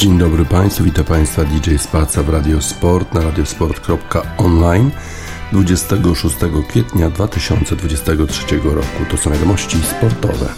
Dzień dobry Państwu, witam Państwa DJ Spaca w Radio Sport na radiosport.online 26 kwietnia 2023 roku. To są wiadomości sportowe.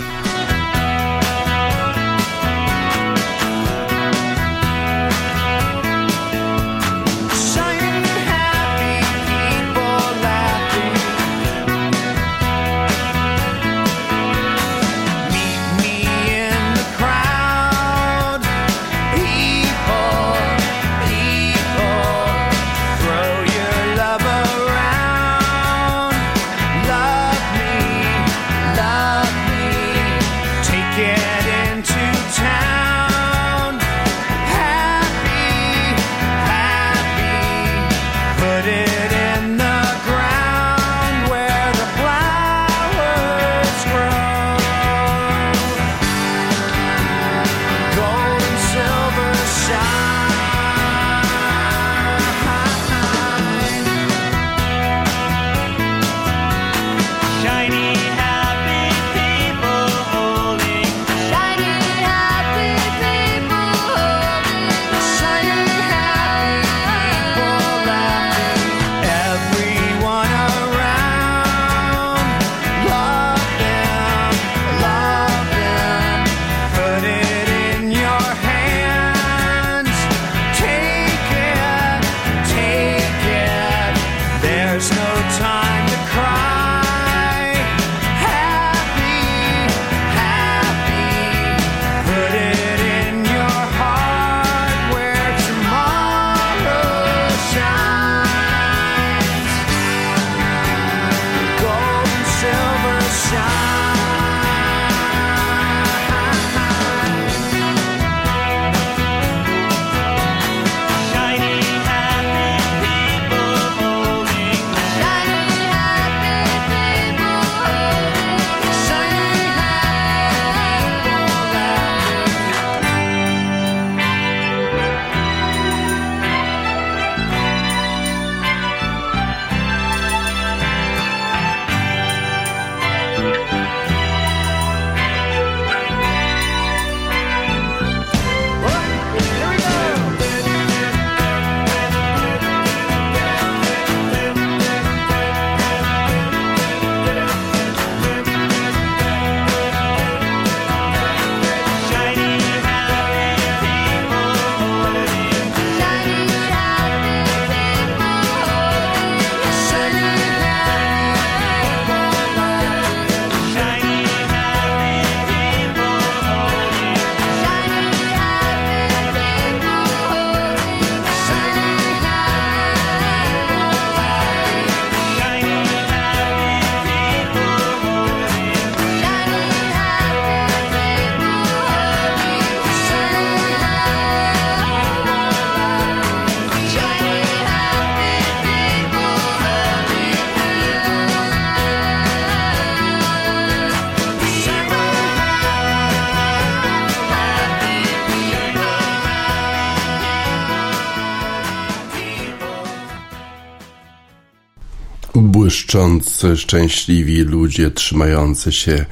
Błyszczący, szczęśliwi ludzie trzymający się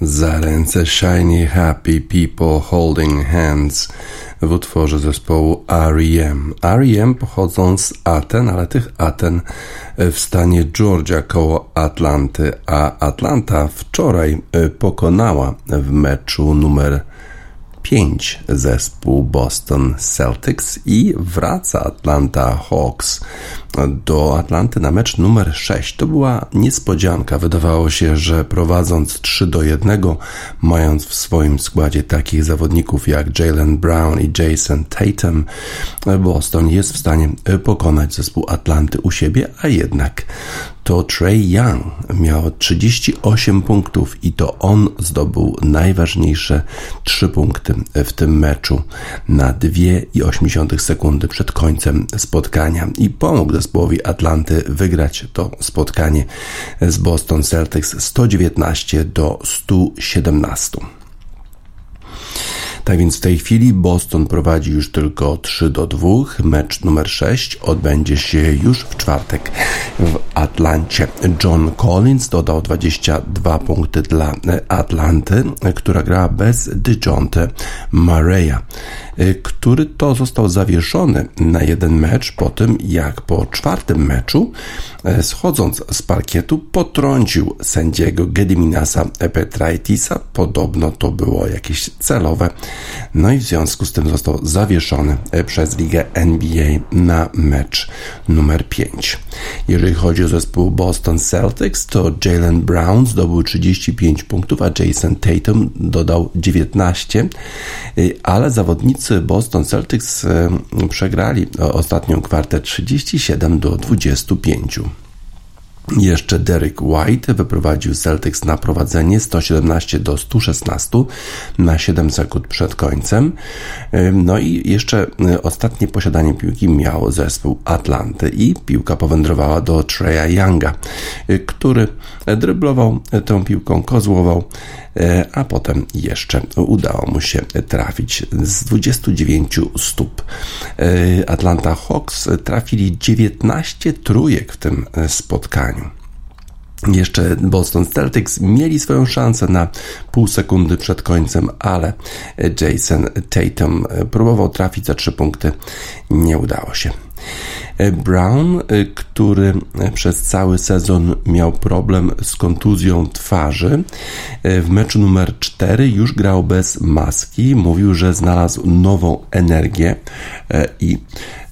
za ręce Shiny Happy People Holding Hands w utworze zespołu R.E.M. R.E.M. pochodzą z Aten, ale tych Aten w stanie Georgia koło Atlanty, a Atlanta wczoraj pokonała w meczu numer 5 zespół Boston Celtics i wraca Atlanta Hawks do Atlanty na mecz numer 6. To była niespodzianka. Wydawało się, że prowadząc 3 do 1, mając w swoim składzie takich zawodników jak Jalen Brown i Jason Tatum, Boston jest w stanie pokonać zespół Atlanty u siebie, a jednak to Trey Young miał 38 punktów i to on zdobył najważniejsze 3 punkty w tym meczu na 2,8 sekundy przed końcem spotkania i pomógł zespołowi Atlanty wygrać to spotkanie z Boston Celtics 119 do 117. Tak więc w tej chwili Boston prowadzi już tylko 3 do 2. Mecz numer 6 odbędzie się już w czwartek w Atlancie. John Collins dodał 22 punkty dla Atlanty, która grała bez DeJounte Mareya. Y, który to został zawieszony na jeden mecz po tym, jak po czwartym meczu, y, schodząc z parkietu, potrącił sędziego Gediminasa Petraitisa. Podobno to było jakieś celowe. No i w związku z tym został zawieszony y, przez ligę NBA na mecz numer 5. Jeżeli chodzi o zespół Boston Celtics, to Jalen Brown zdobył 35 punktów, a Jason Tatum dodał 19, ale zawodnicy Boston Celtics e, przegrali ostatnią kwartę 37 do 25. Jeszcze Derek White wyprowadził Celtics na prowadzenie 117 do 116 na 7 sekund przed końcem. No i jeszcze e, ostatnie posiadanie piłki miał zespół Atlanty i piłka powędrowała do Treya Younga, e, który dryblował tą piłką, kozłował, a potem jeszcze udało mu się trafić z 29 stóp. Atlanta Hawks trafili 19 trójek w tym spotkaniu. Jeszcze Boston Celtics mieli swoją szansę na pół sekundy przed końcem, ale Jason Tatum próbował trafić za trzy punkty. Nie udało się. Brown, który przez cały sezon miał problem z kontuzją twarzy, w meczu numer 4 już grał bez maski. Mówił, że znalazł nową energię i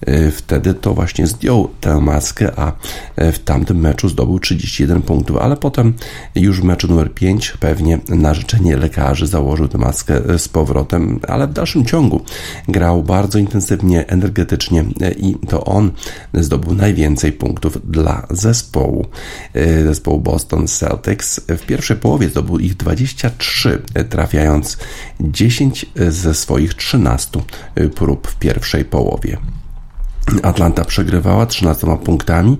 E, wtedy to właśnie zdjął tę maskę, a e, w tamtym meczu zdobył 31 punktów, ale potem już w meczu numer 5 pewnie na życzenie lekarzy założył tę maskę e, z powrotem, ale w dalszym ciągu grał bardzo intensywnie, energetycznie i to on zdobył najwięcej punktów dla zespołu, zespołu Boston Celtics. W pierwszej połowie zdobył ich 23, trafiając 10 ze swoich 13 prób w pierwszej połowie. Atlanta przegrywała 13 punktami,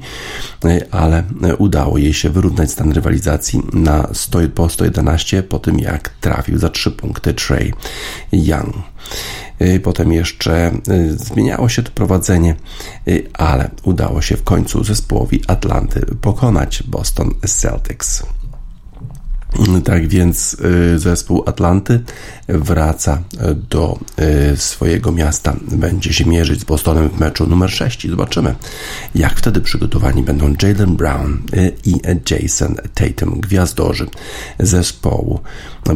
ale udało jej się wyrównać stan rywalizacji na 100, po 111 po tym jak trafił za 3 punkty Trey Young. Potem jeszcze zmieniało się to prowadzenie, ale udało się w końcu zespołowi Atlanty pokonać Boston Celtics. Tak więc y, zespół Atlanty wraca do y, swojego miasta. Będzie się mierzyć z Bostonem w meczu numer 6 i zobaczymy, jak wtedy przygotowani będą Jalen Brown y, i Jason Tatum, gwiazdorzy zespołu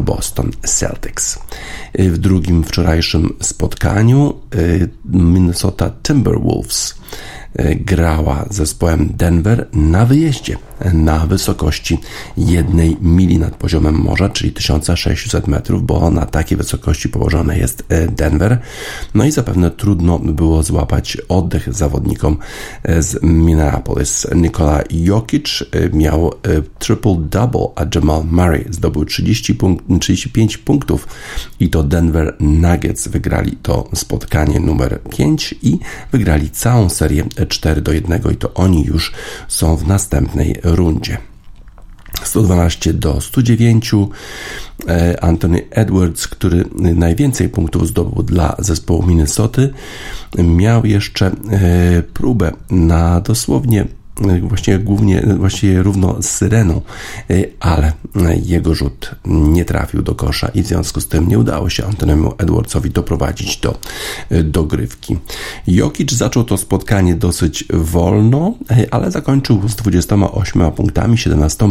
Boston Celtics. W drugim wczorajszym spotkaniu Minnesota Timberwolves grała zespołem Denver na wyjeździe na wysokości jednej mili nad poziomem morza, czyli 1600 metrów, bo na takiej wysokości położone jest e, Denver. No i zapewne trudno było złapać oddech zawodnikom e, z Minneapolis. Nikola Jokic e, miał triple-double, a Jamal Murray zdobył 30 punk 35 punktów i to Denver Nuggets wygrali to spotkanie numer 5 i wygrali całą serię 4 do 1 i to oni już są w następnej rundzie. 112 do 109. E, Anthony Edwards, który najwięcej punktów zdobył dla zespołu Minnesoty, miał jeszcze e, próbę na dosłownie właśnie głównie, właściwie równo z Syreną, y, ale jego rzut nie trafił do kosza i w związku z tym nie udało się Antoniemu Edwardsowi doprowadzić do y, dogrywki. Jokic zaczął to spotkanie dosyć wolno, y, ale zakończył z 28 punktami, 17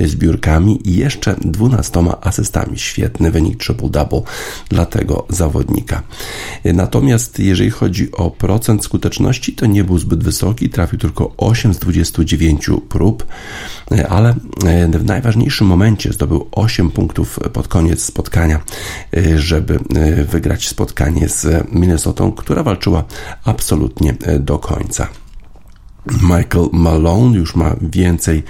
zbiórkami i jeszcze 12 asystami. Świetny wynik triple-double dla tego zawodnika. Natomiast jeżeli chodzi o procent skuteczności, to nie był zbyt wysoki, trafił tylko 8 z 29 prób, ale w najważniejszym momencie zdobył 8 punktów pod koniec spotkania, żeby wygrać spotkanie z Minnesotą, która walczyła absolutnie do końca. Michael Malone już ma więcej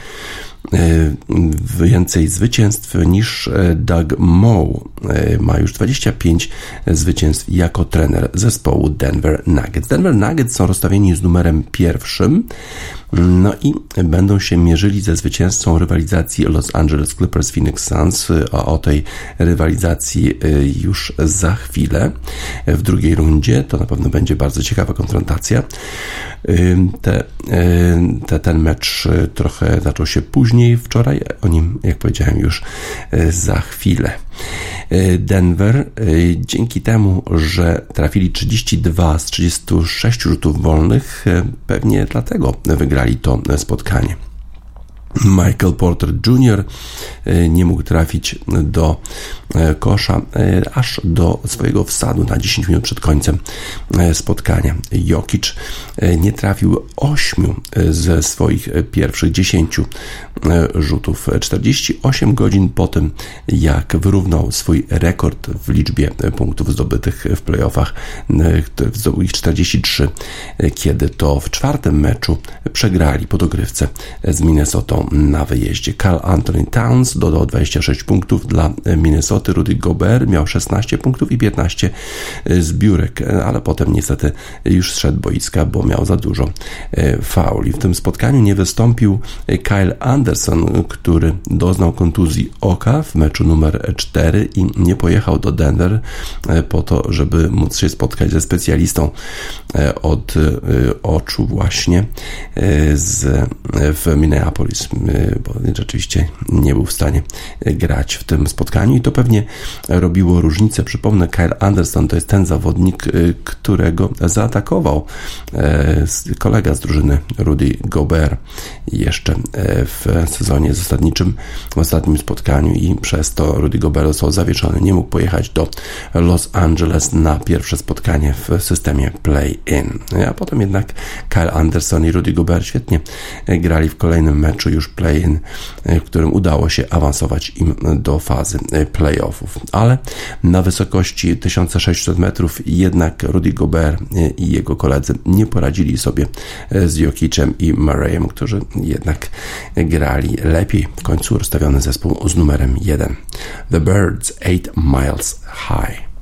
więcej zwycięstw niż Doug Moe. Ma już 25 zwycięstw jako trener zespołu Denver Nuggets. Denver Nuggets są rozstawieni z numerem pierwszym. No i będą się mierzyli ze zwycięzcą rywalizacji Los Angeles Clippers Phoenix Suns. O, o tej rywalizacji już za chwilę. W drugiej rundzie to na pewno będzie bardzo ciekawa konfrontacja. Te, te, ten mecz trochę zaczął się później wczoraj, o nim, jak powiedziałem, już za chwilę. Denver dzięki temu, że trafili 32 z 36 rzutów wolnych, pewnie dlatego wygrali to spotkanie. Michael Porter Jr. E, nie mógł trafić do e, kosza e, aż do swojego wsadu na 10 minut przed końcem spotkania. Jokic nie trafił 8 ze swoich pierwszych 10 rzutów. 48 godzin po tym, jak wyrównał swój rekord w liczbie punktów zdobytych w playoffach, zdobył ich 43, kiedy to w czwartym meczu przegrali po dogrywce z Na wyjeździe. Carl Anthony Towns dodał 26 punktów dla Minnesota. Rudy Gobert miał 16 punktów i 15 zbiórek, ale potem niestety już zszedł boiska, bo miał za dużo e, fauli. W tym spotkaniu nie wystąpił Kyle Anderson, który doznał kontuzji oka w meczu numer 4 i nie pojechał do Denver e, po to, żeby móc się spotkać ze specjalistą e, od oczu właśnie z, w Minneapolis. Y, bo rzeczywiście nie był w stanie grać w tym spotkaniu i to pewnie robiło różnicę. Przypomnę, Kyle Anderson to jest ten zawodnik, y, którego zaatakował y, kolega z drużyny Rudy Gobert jeszcze w sezonie zasadniczym, w ostatnim spotkaniu i przez to Rudy Gobert został zawieszony. Nie mógł pojechać do Los Angeles na pierwsze spotkanie w systemie play-in. A potem jednak Kyle Anderson i Rudy Gobert świetnie grali w kolejnym meczu już play-in, e, w którym udało się awansować im do fazy e, playoffów. Ale na wysokości 1600 metrów jednak Rudy Gobert e, i jego koledzy nie poradzili sobie z Jokicem i Murrayem, którzy jednak grali lepiej. W końcu rozstawiony zespół z numerem 1. The Birds 8 Miles High.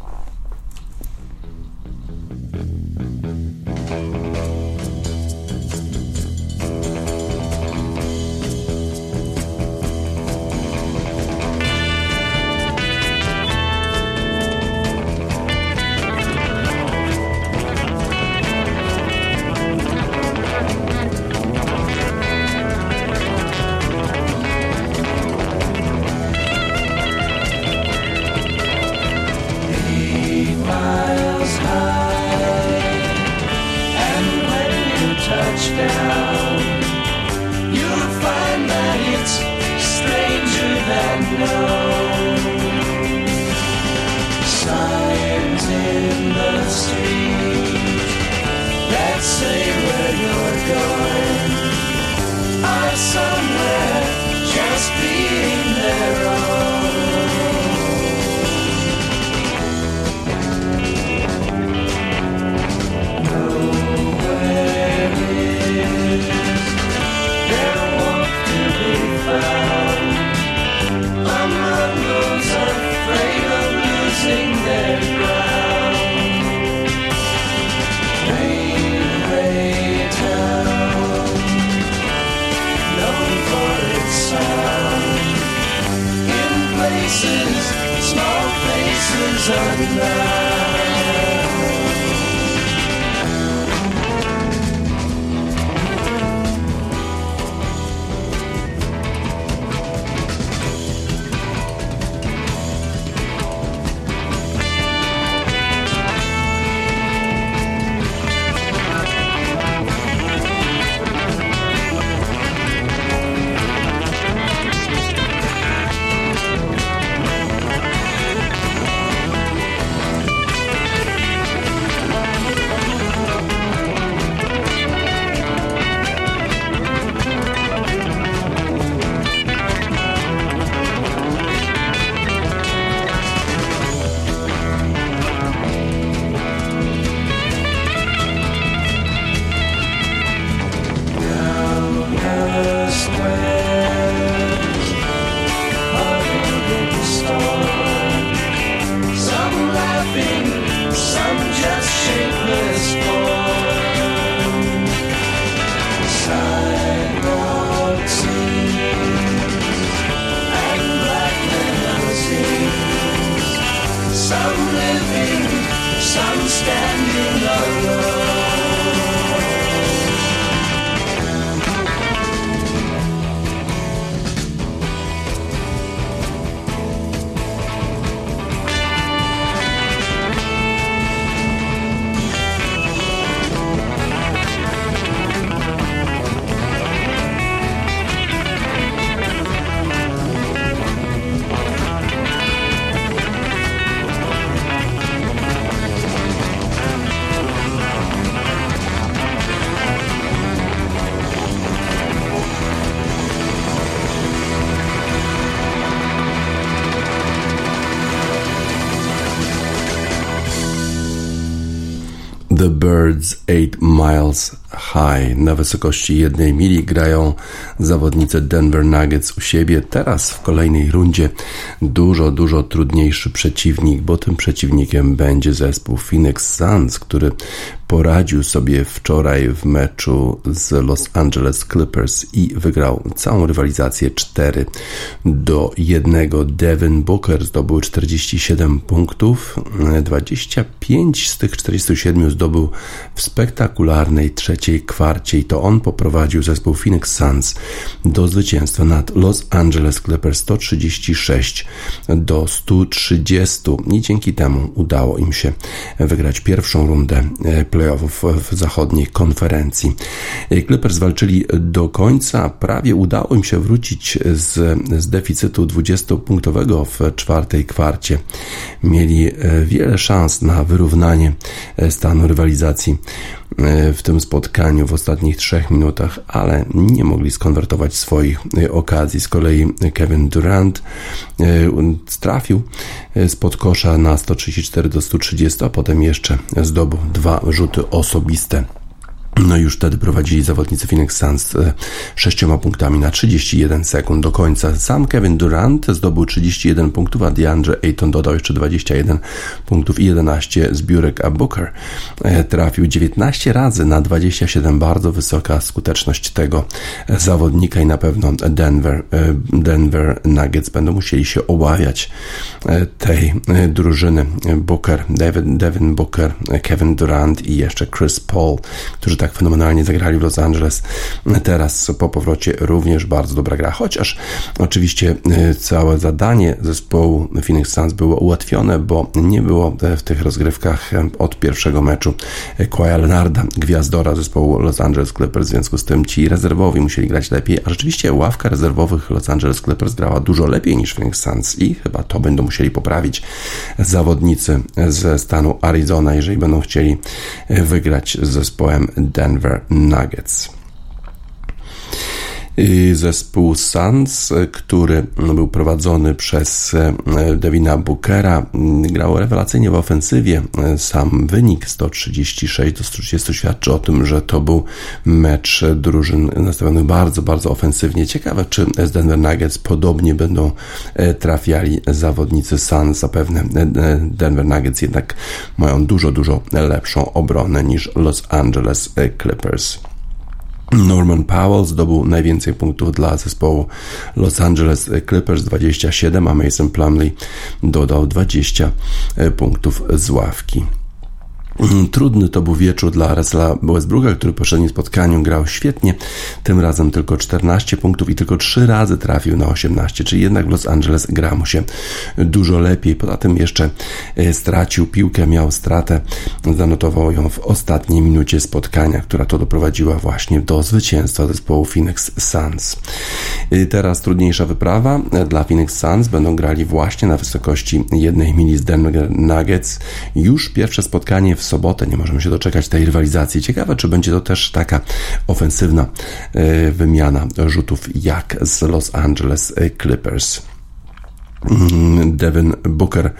8 Miles High. Na wysokości jednej mili grają zawodnicy Denver Nuggets u siebie. Teraz w kolejnej rundzie dużo, dużo trudniejszy przeciwnik, bo tym przeciwnikiem będzie zespół Phoenix Suns, który poradził sobie wczoraj w meczu z Los Angeles Clippers i wygrał całą rywalizację 4 do 1. Devin Booker zdobył 47 punktów, 25 z tych 47 zdobył w spektakularnej trzeciej kwarcie i to on poprowadził zespół Phoenix Suns do zwycięstwa nad Los Angeles Clippers 136 do 130 i dzięki temu udało im się wygrać pierwszą rundę play w zachodniej konferencji. Clippers walczyli do końca, prawie udało im się wrócić z, z deficytu 20-punktowego w czwartej kwarcie. Mieli e, wiele szans na wyrównanie e, stanu rywalizacji e, w tym spotkaniu w ostatnich trzech minutach, ale nie mogli skonwertować swoich okazji. Z kolei Kevin Durant trafił spod kosza na 134 do 130, a potem jeszcze zdobył dwa rzuty osobiste. No już wtedy prowadzili zawodnicy Phoenix Suns e, sześcioma punktami na 31 sekund do końca. Sam Kevin Durant zdobył 31 punktów, a DeAndre Ayton dodał jeszcze 21 punktów i 11 zbiórek, a Booker e, trafił 19 razy na 27. Bardzo wysoka skuteczność tego zawodnika i na pewno Denver, e, Denver Nuggets będą musieli się obawiać tej drużyny. Booker, David, Devin Booker, Kevin Durant i jeszcze Chris Paul, którzy tak fenomenalnie zagrali w Los Angeles. Teraz po powrocie również bardzo dobra gra, chociaż oczywiście e, całe zadanie zespołu Phoenix Suns było ułatwione, bo nie było w tych rozgrywkach e, od pierwszego meczu Kawhi Leonarda, gwiazdora zespołu Los Angeles Clippers, w związku z tym ci rezerwowi musieli grać lepiej, a rzeczywiście ławka rezerwowych Los Angeles Clippers grała dużo lepiej niż Phoenix Suns i chyba to będą musieli poprawić zawodnicy ze stanu Arizona, jeżeli będą chcieli e, wygrać z zespołem Denver Nuggets. Zespół Suns, który był prowadzony przez e, Devina Bookera, grał rewelacyjnie w ofensywie. Sam wynik 136 do 130 świadczy o tym, że to był mecz drużyn nastawionych bardzo, bardzo ofensywnie. Ciekawe, czy z Denver Nuggets podobnie będą e, trafiali zawodnicy Suns. Zapewne e, Denver Nuggets jednak mają dużo, dużo lepszą obronę niż Los Angeles Clippers. Norman Powell zdobył najwięcej punktów dla zespołu Los Angeles Clippers 27, a Mason Plumley dodał 20 e, punktów z ławki. Mm, trudny to był wieczór dla Russella Westbrooka, który w poprzednim spotkaniu grał świetnie. Tym razem tylko 14 punktów i tylko 3 razy trafił na 18, czyli jednak w Los Angeles gra mu się dużo lepiej. Poza tym jeszcze e, stracił piłkę, miał stratę, zanotował ją w ostatniej minucie spotkania, która to doprowadziła właśnie do zwycięstwa zespołu Phoenix Suns. E, teraz trudniejsza wyprawa dla Phoenix Suns. Będą grali właśnie na wysokości jednej mili z Denver Nuggets. Już pierwsze spotkanie w w sobotę. Nie możemy się doczekać tej rywalizacji. Ciekawe, czy będzie to też taka ofensywna e, wymiana rzutów jak z Los Angeles Clippers. Mm, Devin Booker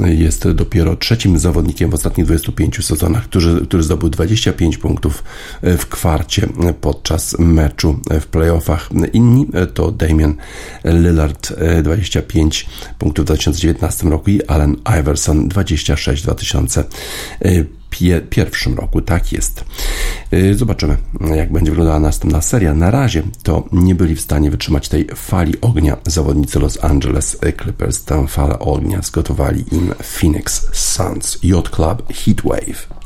jest dopiero trzecim zawodnikiem w ostatnich 25 sezonach, który, który zdobył 25 punktów w kwarcie podczas meczu w playoffach. Inni to Damian Lillard 25 punktów w 2019 roku i Allen Iverson 26 w 2015 pierwszym roku. Tak jest. Y, zobaczymy, jak będzie wyglądała następna seria. Na razie to nie byli w stanie wytrzymać tej fali ognia zawodnicy Los Angeles Clippers. Tę falę ognia zgotowali im Phoenix Suns Yacht Club Heatwave.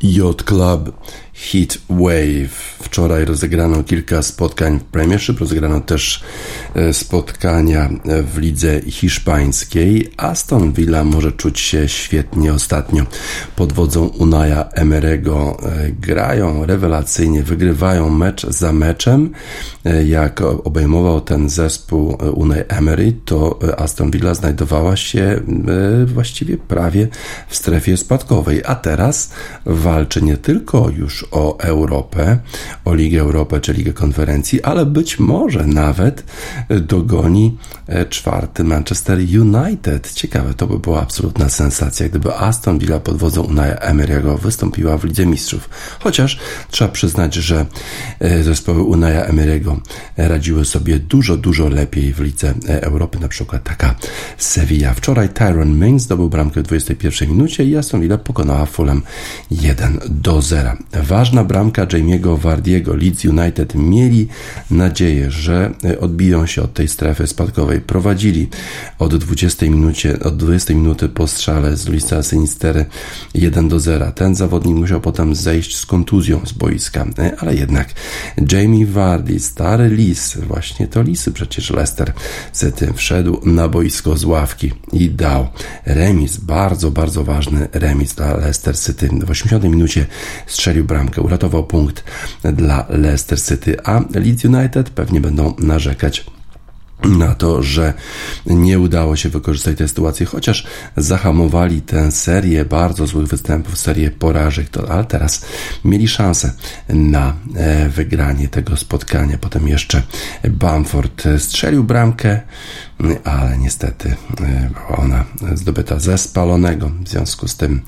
Yacht Club Heat Wave. Wczoraj rozegrano kilka spotkań w Premiership, rozegrano też e, spotkania w lidze hiszpańskiej. Aston Villa może czuć się świetnie ostatnio pod wodzą Unaja Emerego. E, grają rewelacyjnie, wygrywają mecz za meczem. E, jak obejmował ten zespół Unai Emery, to Aston Villa znajdowała się właściwie prawie w strefie spadkowej, a teraz walczy nie tylko już o Europę, o Ligę Europy czy Ligę Konferencji, ale być może nawet dogoni e, czwarty Manchester United. Ciekawe, to by była absolutna sensacja, gdyby Aston Villa pod wodzą Unai Emery'ego wystąpiła w Lidze Mistrzów. Chociaż trzeba przyznać, że e, zespoły Unai Emery'ego radziły sobie dużo, dużo lepiej w Lidze e, Europy, na przykład taka Sevilla. Wczoraj Tyron Mings zdobył bramkę w 21 minucie i Aston Villa pokonała Fulham 1 do 0. Ważna bramka Jamie'ego Wardiego. Leeds United mieli nadzieję, że e, odbiją się od tej strefy spadkowej. Prowadzili od 20 minucie, od 20 minuty po strzale z Luisa Sinistery 1 do 0. Ten zawodnik musiał potem zejść z kontuzją z boiska, e, ale jednak Jamie Vardy, stary lis, właśnie to lisy przecież Leicester City wszedł na boisko z ławki i dał remis, bardzo, bardzo ważny remis dla Leicester City. W 80 minucie strzelił bramkę, uratował punkt dla Leicester City, a Leeds United pewnie będą narzekać na to, że nie udało się wykorzystać tej sytuacji, chociaż zahamowali tę serię bardzo złych występów, serię porażek, to, ale teraz mieli szansę na e, wygranie tego spotkania. Potem jeszcze Bamford strzelił bramkę, ale niestety e, była ona zdobyta ze spalonego, w związku z tym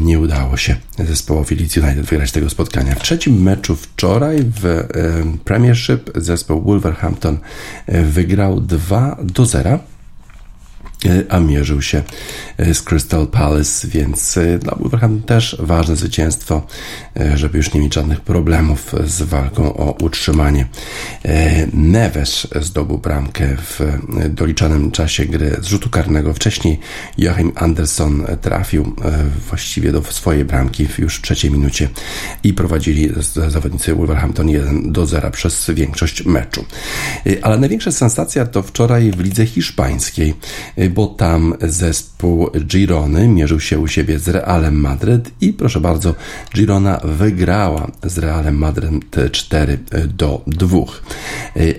nie udało się zespołowi Leeds United wygrać tego spotkania. W trzecim meczu wczoraj w Premiership zespół Wolverhampton e, wygrał 2 do 0 E, a mierzył się e, z Crystal Palace, więc e, dla Wolverhampton też ważne zwycięstwo, żeby już nie mieć żadnych problemów z walką o utrzymanie. Neves zdobył bramkę w doliczanym czasie gry z rzutu karnego. Wcześniej Joachim Anderson trafił właściwie do swojej bramki już w trzeciej minucie i prowadzili zawodnicy Wolverhampton 1 do 0 przez większość meczu. Ale największa sensacja to wczoraj w lidze hiszpańskiej bo tam zespół Girony mierzył się u siebie z Realem Madryt i proszę bardzo, Girona wygrała z Realem Madryt 4 do 2.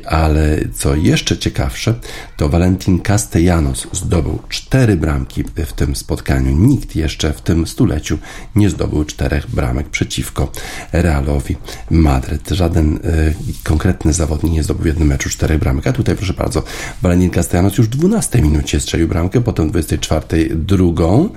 Ale co jeszcze ciekawsze, to Valentin Castellanos zdobył cztery bramki w tym spotkaniu. Nikt jeszcze w tym stuleciu nie zdobył czterech bramek przeciwko Realowi Madryt. Żaden y, konkretny zawodnik nie zdobył w jednym meczu czterech bramek. A tutaj proszę bardzo, Valentin Castellanos już w 12 minucie strzelił strzelił bramkę, potem 24 drugą.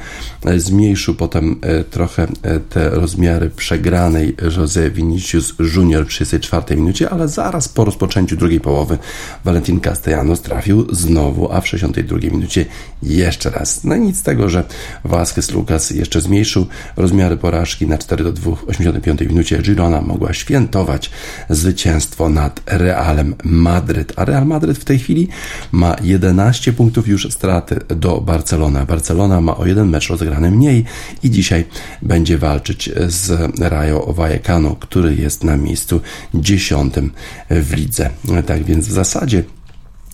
E, zmniejszył potem e, trochę e, te rozmiary przegranej José Vinicius Junior w 34 minucie, ale zaraz po rozpoczęciu drugiej połowy Valentin Castellanos trafił znowu, a w 62 minucie jeszcze raz. No i nic z tego, że Vasquez Lucas jeszcze zmniejszył rozmiary porażki na 4 do 2 w 85 minucie. Girona mogła świętować zwycięstwo nad Realem Madryt, a Real Madryt w tej chwili ma 11 punktów już straty do Barcelona. Barcelona ma o jeden mecz rozegrany mniej i dzisiaj będzie walczyć z Rayo Vallecano, który jest na miejscu dziesiątym w lidze. Tak więc w zasadzie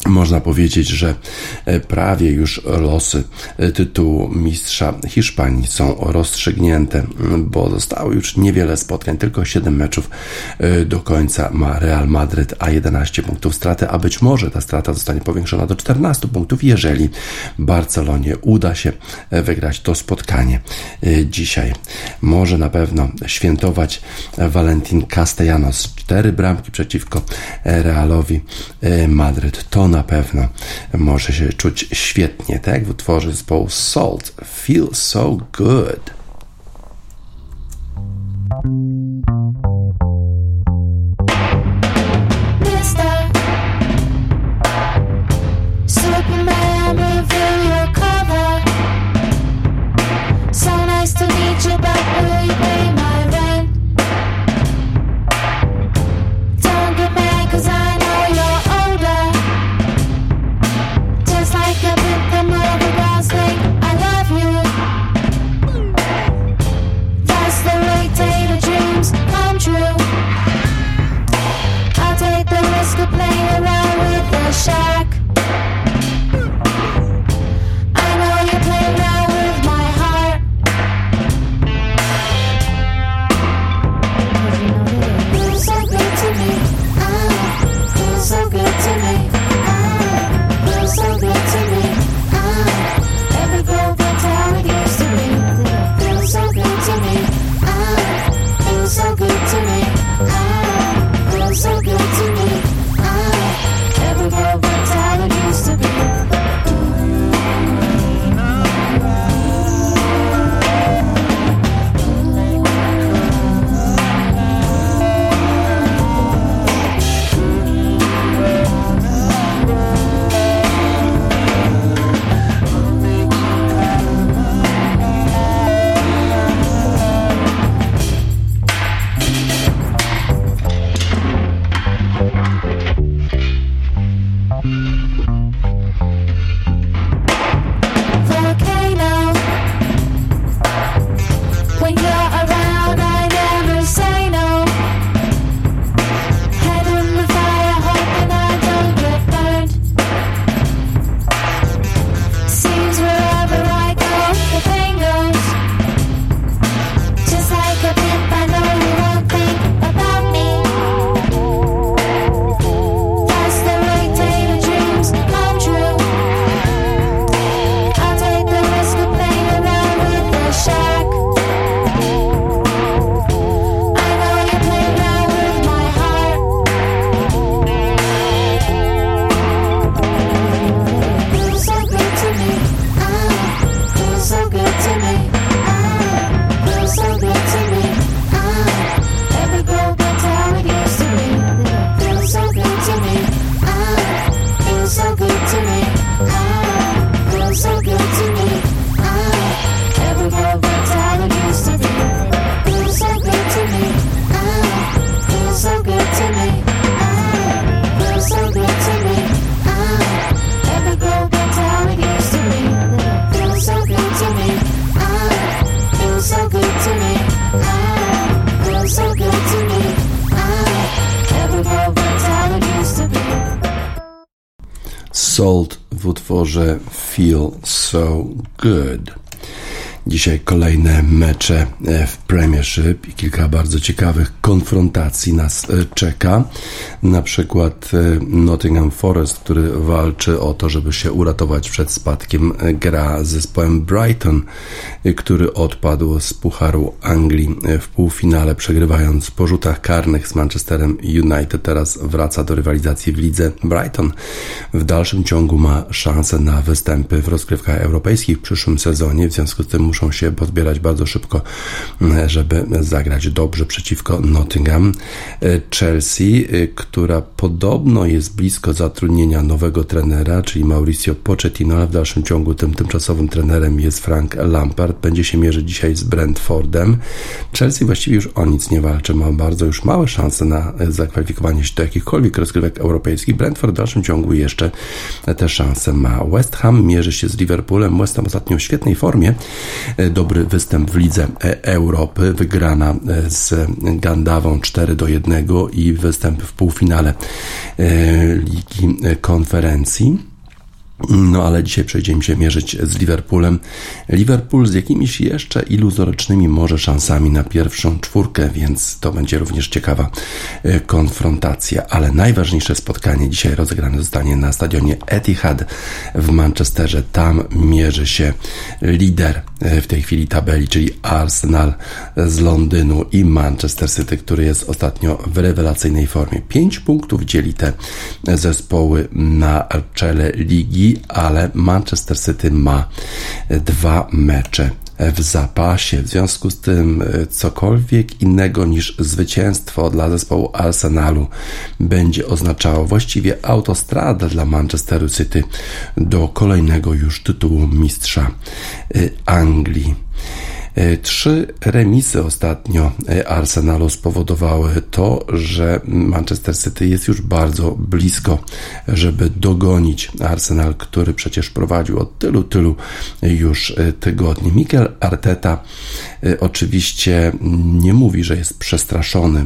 można powiedzieć, że e, prawie już losy e, tytułu mistrza Hiszpanii są rozstrzygnięte, bo zostało już niewiele spotkań, tylko 7 meczów e, do końca ma Real Madryt, a 11 punktów straty, a być może ta strata zostanie powiększona do 14 punktów, jeżeli Barcelonie uda się wygrać to spotkanie dzisiaj. Może na pewno świętować Valentin Castellanos. Cztery bramki przeciwko Realowi Madryt. To na pewno może się czuć świetnie, tak w utworze zespołu Salt. Feel so good. Salt w utworze Feel So Good. Dzisiaj kolejne mecze e, w Premiership i kilka bardzo ciekawych konfrontacji nas e, czeka. Na przykład e, Nottingham Forest, który walczy o to, żeby się uratować przed spadkiem, gra z zespołem Brighton, który odpadł z Pucharu Anglii w półfinale, przegrywając po rzutach karnych z Manchesterem United. Teraz wraca do rywalizacji w lidze. Brighton w dalszym ciągu ma szansę na występy w rozgrywkach europejskich w przyszłym sezonie, w związku z tym muszą się pozbierać bardzo szybko, mm, żeby zagrać dobrze przeciwko Nottingham. E, Chelsea, e, która podobno jest blisko zatrudnienia nowego trenera, czyli Mauricio Pochettino, ale w dalszym ciągu tym tymczasowym trenerem jest Frank Lampard. Będzie się mierzyć dzisiaj z Brentfordem. Chelsea właściwie już o nic nie walczy, ma bardzo już małe szanse na zakwalifikowanie się do jakichkolwiek rozgrywek europejskich. Brentford w dalszym ciągu jeszcze te szanse ma. West Ham mierzy się z Liverpoolem. West Ham ostatnio w świetnej formie. E, dobry występ w Lidze Europy, wygrana e, z Gandawą 4 do 1 i występ w półfinale e, Ligi Konferencji. No ale dzisiaj przejdziemy się mierzyć z Liverpoolem. Liverpool z jakimiś jeszcze iluzorycznymi może szansami na pierwszą czwórkę, więc to będzie również ciekawa e, konfrontacja. Ale najważniejsze spotkanie dzisiaj rozegrane zostanie na stadionie Etihad w Manchesterze. Tam mierzy się lider e, w tej chwili tabeli, czyli Arsenal z Londynu i Manchester City, który jest ostatnio w rewelacyjnej formie. Pięć punktów dzieli te zespoły na czele ligi ale Manchester City ma dwa mecze w zapasie. W związku z tym e, cokolwiek innego niż zwycięstwo dla zespołu Arsenalu będzie oznaczało właściwie autostradę dla Manchesteru City do kolejnego już tytułu mistrza e, Anglii. E, trzy remisy ostatnio e, Arsenalu spowodowały to, że Manchester City jest już bardzo blisko, żeby dogonić Arsenal, który przecież prowadził od tylu, tylu już e, tygodni. Mikel Arteta oczywiście nie mówi, że jest przestraszony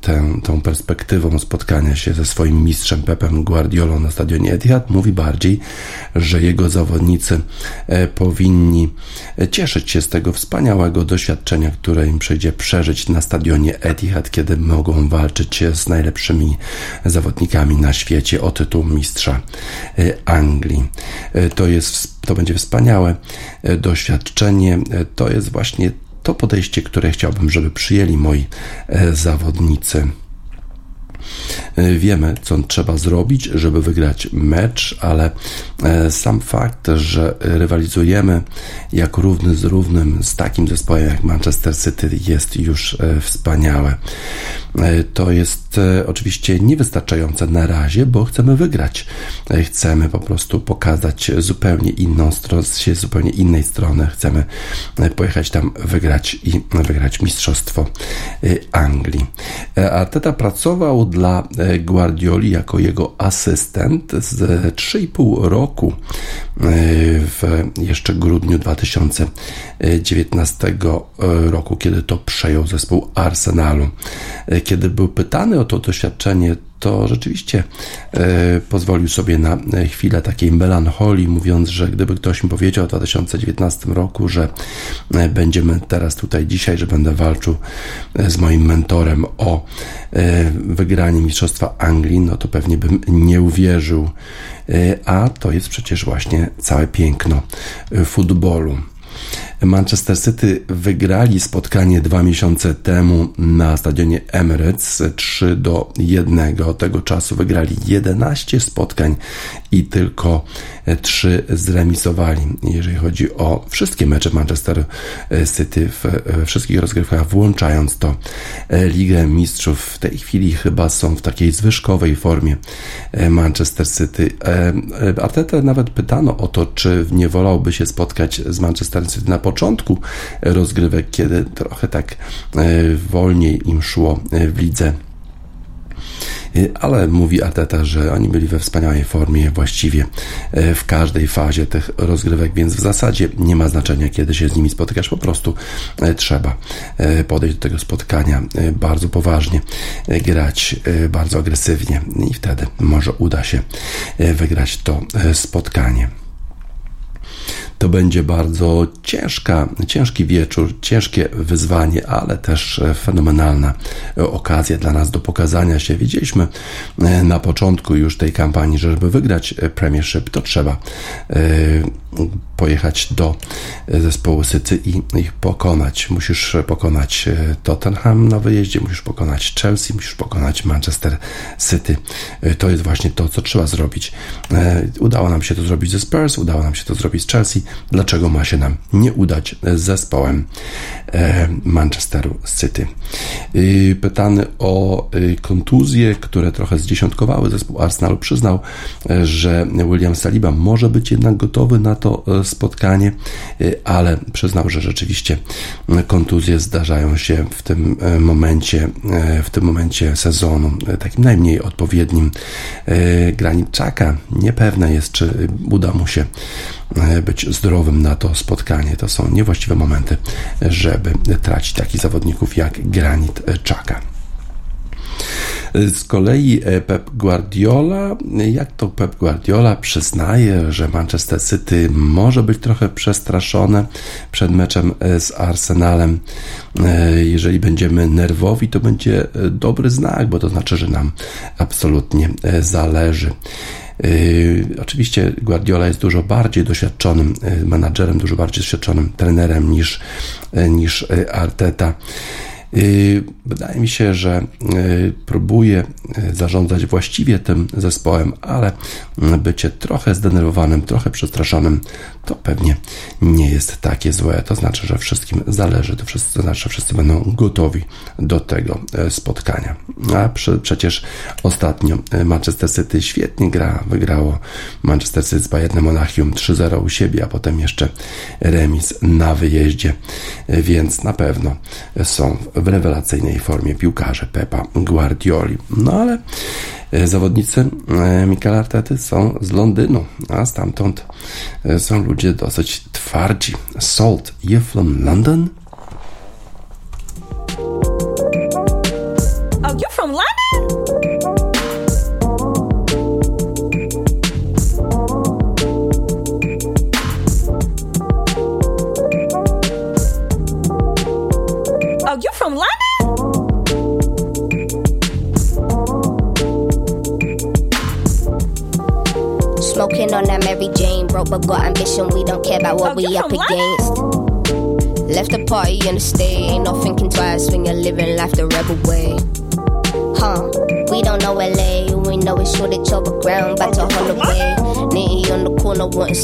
tę, tą perspektywą spotkania się ze swoim mistrzem Pepem Guardiolą na stadionie Etihad. Mówi bardziej, że jego zawodnicy powinni cieszyć się z tego wspaniałego wspaniałego doświadczenia, które im przyjdzie przeżyć na stadionie Etihad, kiedy mogą walczyć z najlepszymi zawodnikami na świecie o tytuł mistrza Anglii. To, jest, to będzie wspaniałe doświadczenie. To jest właśnie to podejście, które chciałbym, żeby przyjęli moi zawodnicy. E, wiemy, co trzeba zrobić, żeby wygrać mecz, ale e, sam fakt, że rywalizujemy jak równy z równym z takim zespołem jak Manchester City jest już e, wspaniałe. To jest oczywiście niewystarczające na razie, bo chcemy wygrać. Chcemy po prostu pokazać zupełnie inną stronę, zupełnie innej strony. Chcemy pojechać tam wygrać i wygrać Mistrzostwo Anglii. Arteta pracował dla e, Guardioli jako jego asystent z 3,5 roku e, w jeszcze grudniu 2019 roku, kiedy to przejął zespół Arsenalu. Kiedy był pytany o to doświadczenie, to rzeczywiście e, pozwolił sobie na e, chwilę takiej melancholii, mówiąc, że gdyby ktoś mi powiedział w 2019 roku, że e, będziemy teraz tutaj dzisiaj, że będę walczył z moim mentorem o wygranie Mistrzostwa Anglii, no to pewnie bym nie uwierzył. A to jest przecież właśnie całe piękno futbolu. Manchester City wygrali spotkanie dwa miesiące temu na stadionie Emirates 3 do 1. Od tego czasu wygrali 11 spotkań i tylko 3 zremisowali. Jeżeli chodzi o wszystkie mecze Manchester City w wszystkich rozgrywkach, włączając to Ligę Mistrzów, w tej chwili chyba są w takiej zwyżkowej formie Manchester City. Arteta nawet pytano o to, czy nie wolałby się spotkać z Manchester Na początku rozgrywek, kiedy trochę tak e, wolniej im szło e, w lidze e, ale mówi Arteta, że oni byli we wspaniałej formie właściwie w każdej fazie tych rozgrywek, więc w zasadzie nie ma znaczenia, kiedy się z nimi spotykasz, po prostu trzeba podejść do tego spotkania bardzo poważnie, grać bardzo agresywnie i wtedy może uda się wygrać to spotkanie. To będzie bardzo ciężka, ciężki wieczór, ciężkie wyzwanie, ale też fenomenalna okazja dla nas do pokazania się. Wiedzieliśmy e, na początku już tej kampanii, że żeby wygrać Premiership, to trzeba e, pojechać do zespołu Sycy i ich pokonać. Musisz pokonać e, Tottenham na wyjeździe, musisz pokonać Chelsea, musisz pokonać Manchester City. To jest właśnie to, co trzeba zrobić. Udało nam się to zrobić ze Spurs, udało nam się to zrobić z Chelsea dlaczego ma się nam nie udać z zespołem e, Manchesteru City. Pytany o y, kontuzje, które trochę zdziesiątkowały zespół Arsenalu, przyznał, e, że William Saliba może być jednak gotowy na to e, spotkanie, ale przyznał, że rzeczywiście kontuzje zdarzają się w tym momencie, w tym momencie sezonu, takim najmniej odpowiednim. Granit Czaka niepewne jest, czy uda mu się być zdrowym na to spotkanie. To są niewłaściwe momenty, żeby tracić takich zawodników jak Granit Czaka. Z kolei e, Pep Guardiola, jak to Pep Guardiola przyznaje, że Manchester City może być trochę przestraszone przed meczem e, z Arsenalem. Jeżeli będziemy nerwowi, to będzie dobry znak, bo to znaczy, że nam absolutnie zależy. Yy, oczywiście Guardiola jest dużo bardziej doświadczonym yy, menadżerem, dużo bardziej doświadczonym trenerem niż, yy, niż Arteta. Wydaje mi się, że próbuje zarządzać właściwie tym zespołem, ale bycie trochę zdenerwowanym, trochę przestraszonym, to pewnie nie jest takie złe. To znaczy, że wszystkim zależy, to, wszyscy, to znaczy, że wszyscy będą gotowi do tego e, spotkania. A przecież ostatnio e, Manchester City świetnie gra, wygrało Manchester City z Bayernem Monachium 3-0 u siebie, a potem jeszcze remis na wyjeździe, e, więc na pewno są w rewelacyjnej formie piłkarze Pepa Guardioli. No ale E, zawodnicy e, Mikel Artety są z Londynu, a stamtąd e, są ludzie dosyć twardzi. Salt, you from London?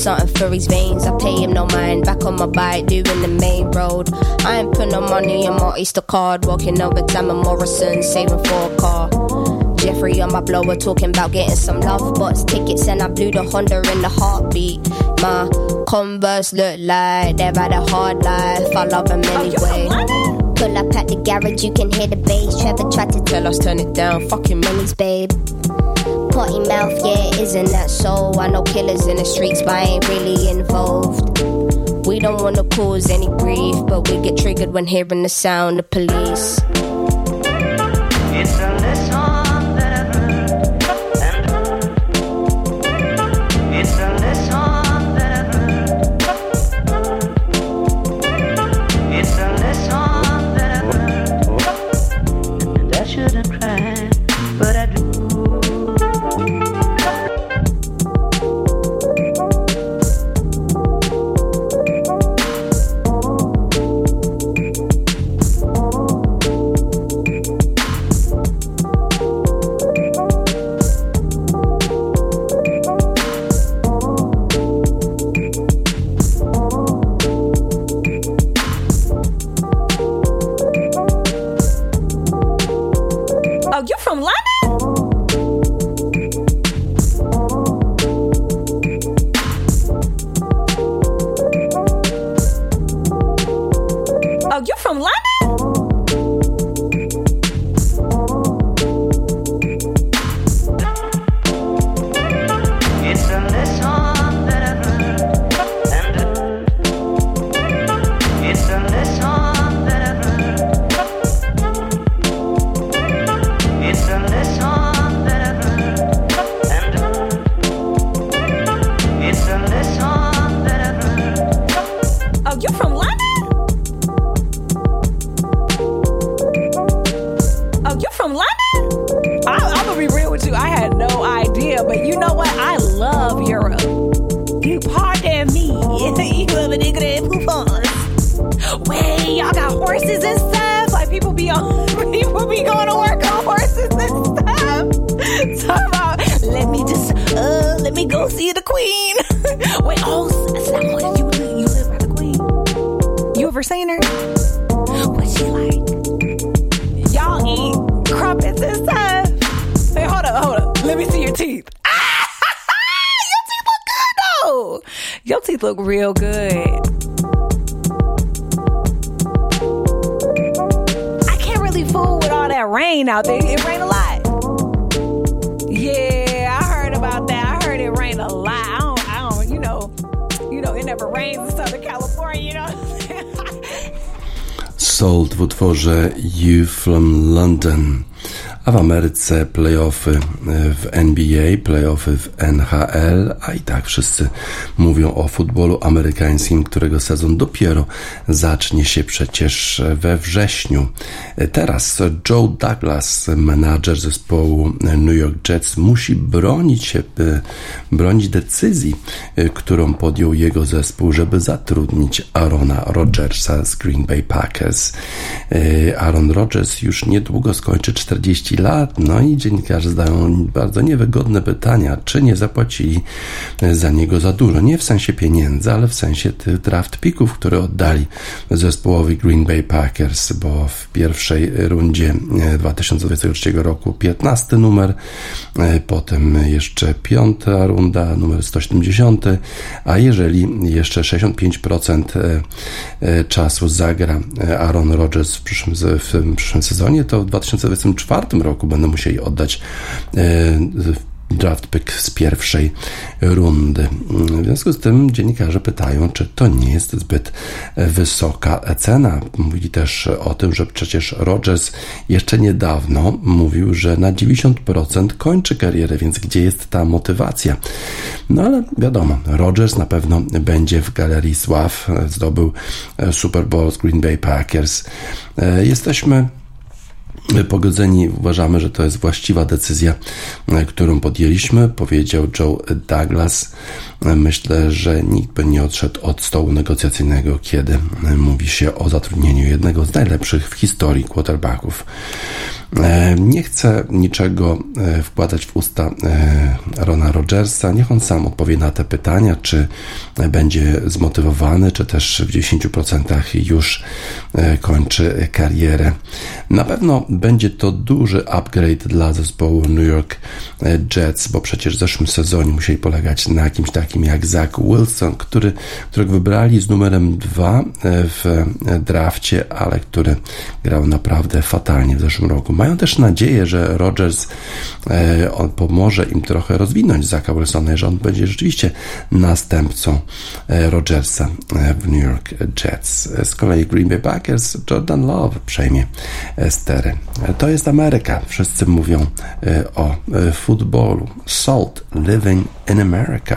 Something for his veins. I pay him no mind, back on my bike, doing the main road. I ain't put no money in my Easter card, walking over time Morrison, saving for a car. Jeffrey on my blower talking about getting some love box tickets and I blew the Honda in the heartbeat. My Converse look like they've had a hard life. I love them oh, anyway. Pull up at the garage, you can hear the bass. Trevor tried to tell us turn it down. Fucking minis, babe. Potty mouth, yeah, isn't that so? I know killers in the streets, but I ain't really involved. We don't wanna cause any grief, but we get triggered when hearing the sound of police. A w Ameryce playoffy w NBA, playoffy w NHL, a i tak wszyscy mówią o futbolu amerykańskim, którego sezon dopiero zacznie się przecież we wrześniu. Teraz Joe Douglas, menadżer zespołu New York Jets, musi bronić się, bronić decyzji, którą podjął jego zespół, żeby zatrudnić Arona Rodgersa z Green Bay Packers. Aaron Rodgers już niedługo skończy 40 lat, no i dziennikarze zadają bardzo niewygodne pytania, czy nie zapłacili za niego za dużo. Nie w sensie pieniędzy, ale w sensie tych draft picków, które oddali zespołowi Green Bay Packers, bo w pierwszej rundzie 2023 e, roku 15 numer, e, potem jeszcze piąta runda, numer 170, a jeżeli jeszcze 65% e, czasu zagra Aaron Rodgers w przyszłym, w przyszłym sezonie, to w 2024 roku będą musieli oddać e, draft pick z pierwszej rundy. W związku z tym dziennikarze pytają, czy to nie jest zbyt wysoka cena. Mówili też o tym, że przecież Rodgers jeszcze niedawno mówił, że na 90% kończy karierę, więc gdzie jest ta motywacja? No ale wiadomo, Rodgers na pewno będzie w galerii sław, zdobył Super Bowl z Green Bay Packers. E, jesteśmy Pogodzeni uważamy, że to jest właściwa decyzja, którą podjęliśmy, powiedział Joe Douglas. Myślę, że nikt by nie odszedł od stołu negocjacyjnego, kiedy mówi się o zatrudnieniu jednego z najlepszych w historii quarterbacków. E, nie chcę niczego e, wkładać w usta e, Rona Rogersa. Niech on sam odpowie na te pytania, czy będzie zmotywowany, czy też w 10% już kończy karierę. Na pewno będzie to duży upgrade dla zespołu New York Jets, bo przecież w zeszłym sezonie musieli polegać na kimś takim jak Zach Wilson, który, którego wybrali z numerem 2 w drafcie, ale który grał naprawdę fatalnie w zeszłym roku. Mają też nadzieję, że Rodgers e, on pomoże im trochę rozwinąć Zaka Wilsona, że on będzie rzeczywiście następcą e, Rodgersa e, w New York Jets. Z kolei Green Bay Packers Jordan Love przejmie stery. To jest Ameryka. Wszyscy mówią o futbolu. Salt living in America.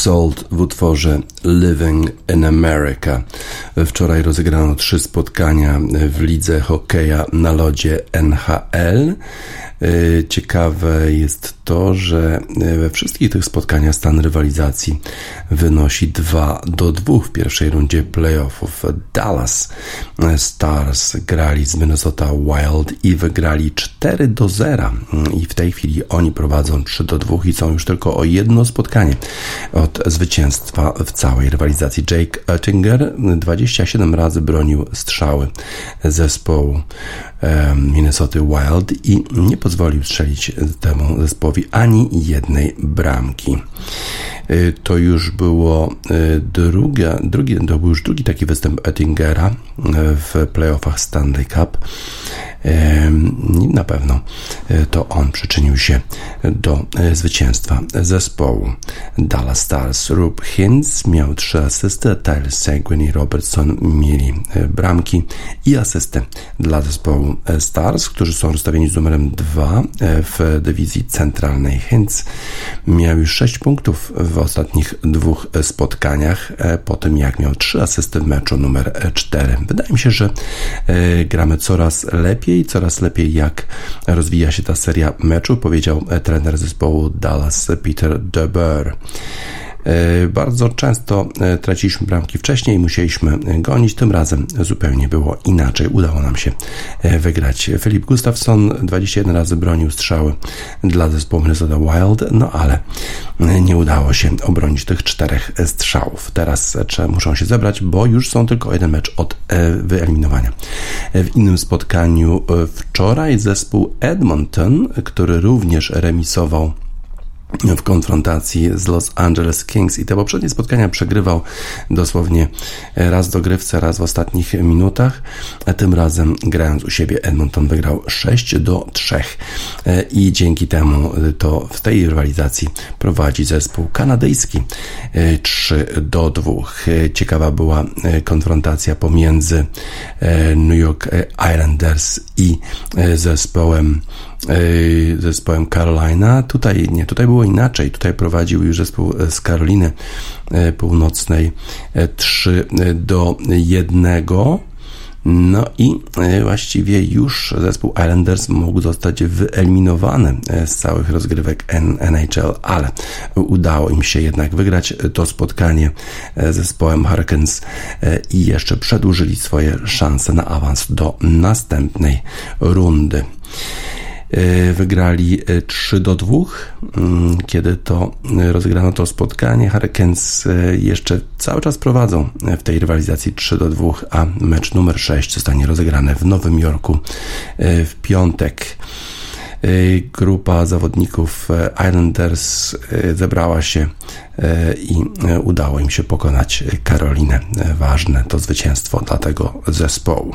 Salt w utworze Living in America. Wczoraj rozegrano trzy spotkania w lidze hokeja na lodzie NHL. Ciekawe jest to, że we wszystkich tych spotkaniach stan rywalizacji wynosi 2 do 2 w pierwszej rundzie playoffów. Dallas Stars grali z Minnesota Wild i wygrali 4 do 0 i w tej chwili oni prowadzą 3 do 2 i są już tylko o jedno spotkanie od zwycięstwa w całej rywalizacji. Jake Oettinger 27 razy bronił strzały zespołu Minnesota Wild i nie pozwolił strzelić temu zespołowi ani jednej bramki. E, to już było e, druga, drugi, to był już drugi taki występ Ettingera e, w playoffach Stanley Cup. Na pewno to on przyczynił się do zwycięstwa zespołu Dallas Stars. Rube Hintz miał trzy asysty, Tyler Seguin i Robertson mieli bramki i asystę dla zespołu Stars, którzy są rozstawieni z numerem 2 w dywizji centralnej. Hintz miał już 6 punktów w ostatnich dwóch spotkaniach, e, po tym jak miał trzy asysty w meczu numer 4. Wydaje mi się, że e, gramy coraz lepiej, coraz lepiej jak rozwija się ta seria meczu, powiedział e, trener zespołu Dallas Peter DeBoer. E, bardzo często e, traciliśmy bramki wcześniej musieliśmy gonić. Tym razem zupełnie było inaczej. Udało nam się e, wygrać. Filip Gustafsson 21 razy bronił strzały dla zespołu Minnesota Wild, no ale nie udało się obronić tych czterech strzałów. Teraz muszą się zebrać, bo już są tylko jeden mecz od wyeliminowania. W innym spotkaniu wczoraj zespół Edmonton, który również remisował w konfrontacji z Los Angeles Kings i te poprzednie spotkania przegrywał dosłownie raz do grywce, raz w ostatnich minutach, a tym razem grając u siebie Edmonton wygrał 6 do 3 i dzięki temu to w tej rywalizacji prowadzi zespół kanadyjski 3 do 2. Ciekawa była konfrontacja pomiędzy New York Islanders i zespołem zespołem Carolina. Tutaj nie, tutaj było inaczej. Tutaj prowadził już zespół z Karoliny e, Północnej 3 e, do 1. No i e, właściwie już zespół Islanders mógł zostać wyeliminowany z całych rozgrywek NHL, ale udało im się jednak wygrać to spotkanie z zespołem Hurricanes i jeszcze przedłużyli swoje szanse na awans do następnej rundy. E, wygrali 3 e, do 2. Mm, kiedy to e, rozgrano to spotkanie, Hurricanes jeszcze cały czas prowadzą w tej rywalizacji 3 do 2, a mecz numer 6 zostanie rozegrany w Nowym Jorku w piątek. Grupa zawodników Islanders zebrała się i udało im się pokonać Karolinę. Ważne to zwycięstwo dla tego zespołu.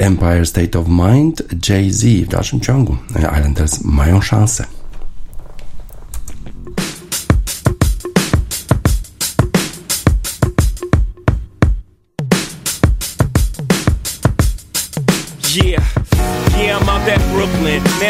Empire State of Mind, Jay-Z w dalszym ciągu. Islanders mają szansę.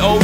Oh.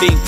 Sim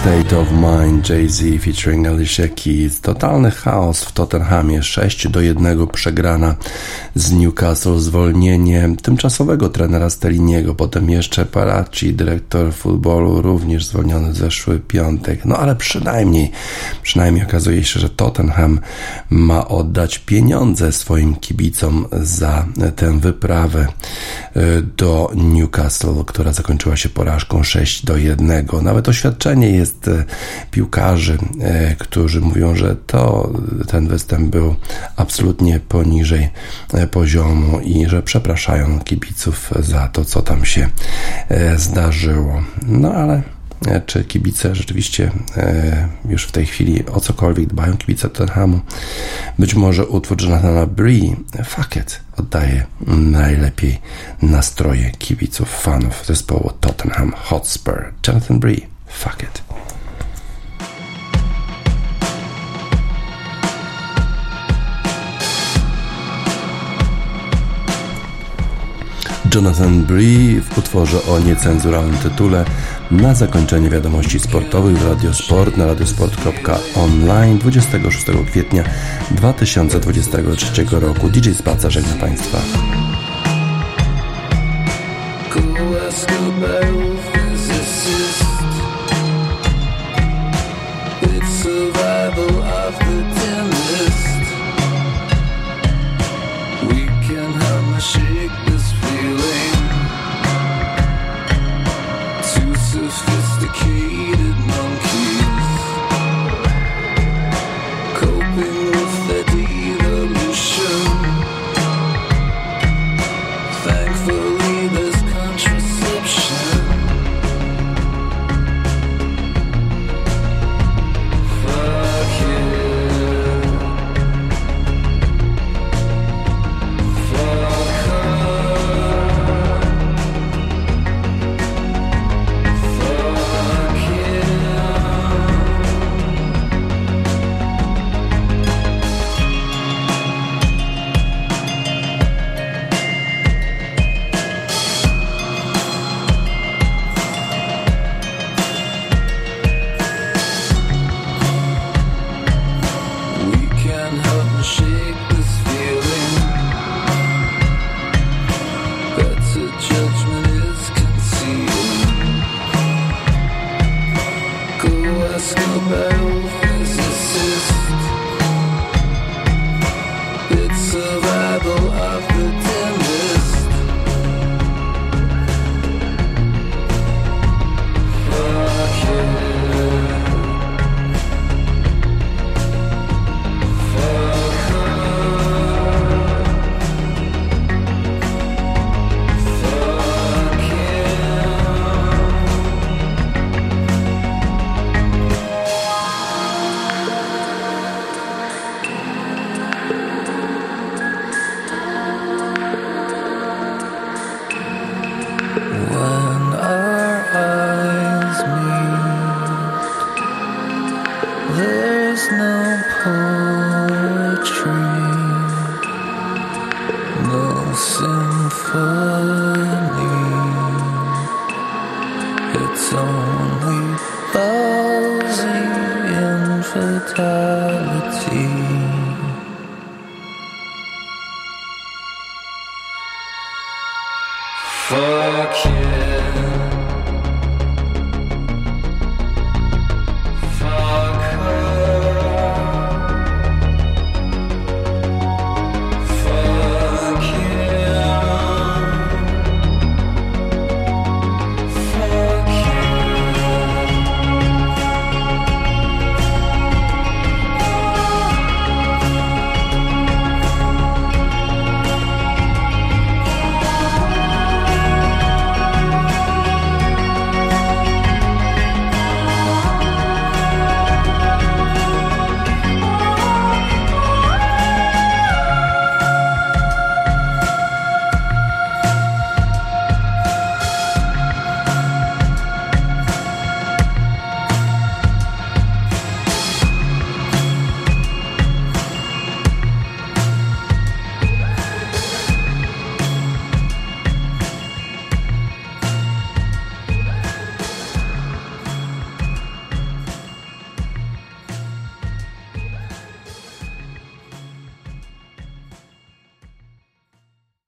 State of Mind Jay-Z featuring Alicia Keys. Totalny chaos w Tottenhamie. 6 do 1 przegrana z Newcastle. Zwolnienie tymczasowego trenera Stelliniego. Potem jeszcze Paracci, dyrektor futbolu, również zwolniony zeszły piątek. No ale przynajmniej, przynajmniej okazuje się, że Tottenham ma oddać pieniądze swoim kibicom za tę wyprawę e, do Newcastle, która zakończyła się porażką 6 do 1. Nawet oświadczenie jest e, piłkarzy, e, którzy mówią, że to ten występ był absolutnie poniżej poziomu i że przepraszają kibiców za to, co tam się zdarzyło. No ale czy kibice rzeczywiście już w tej chwili o cokolwiek dbają, kibice Tottenhamu. Być może utwór Jonathana Bree, It, oddaje najlepiej nastroje kibiców, fanów zespołu Tottenham Hotspur. Jonathan Bree, Fuck Jonathan Bree w utworze o niecenzuralnym tytule na zakończenie wiadomości sportowych w Radiosport na radiosport.online 26 kwietnia 2023 roku. DJ Spaca żegna Państwa. Survival of the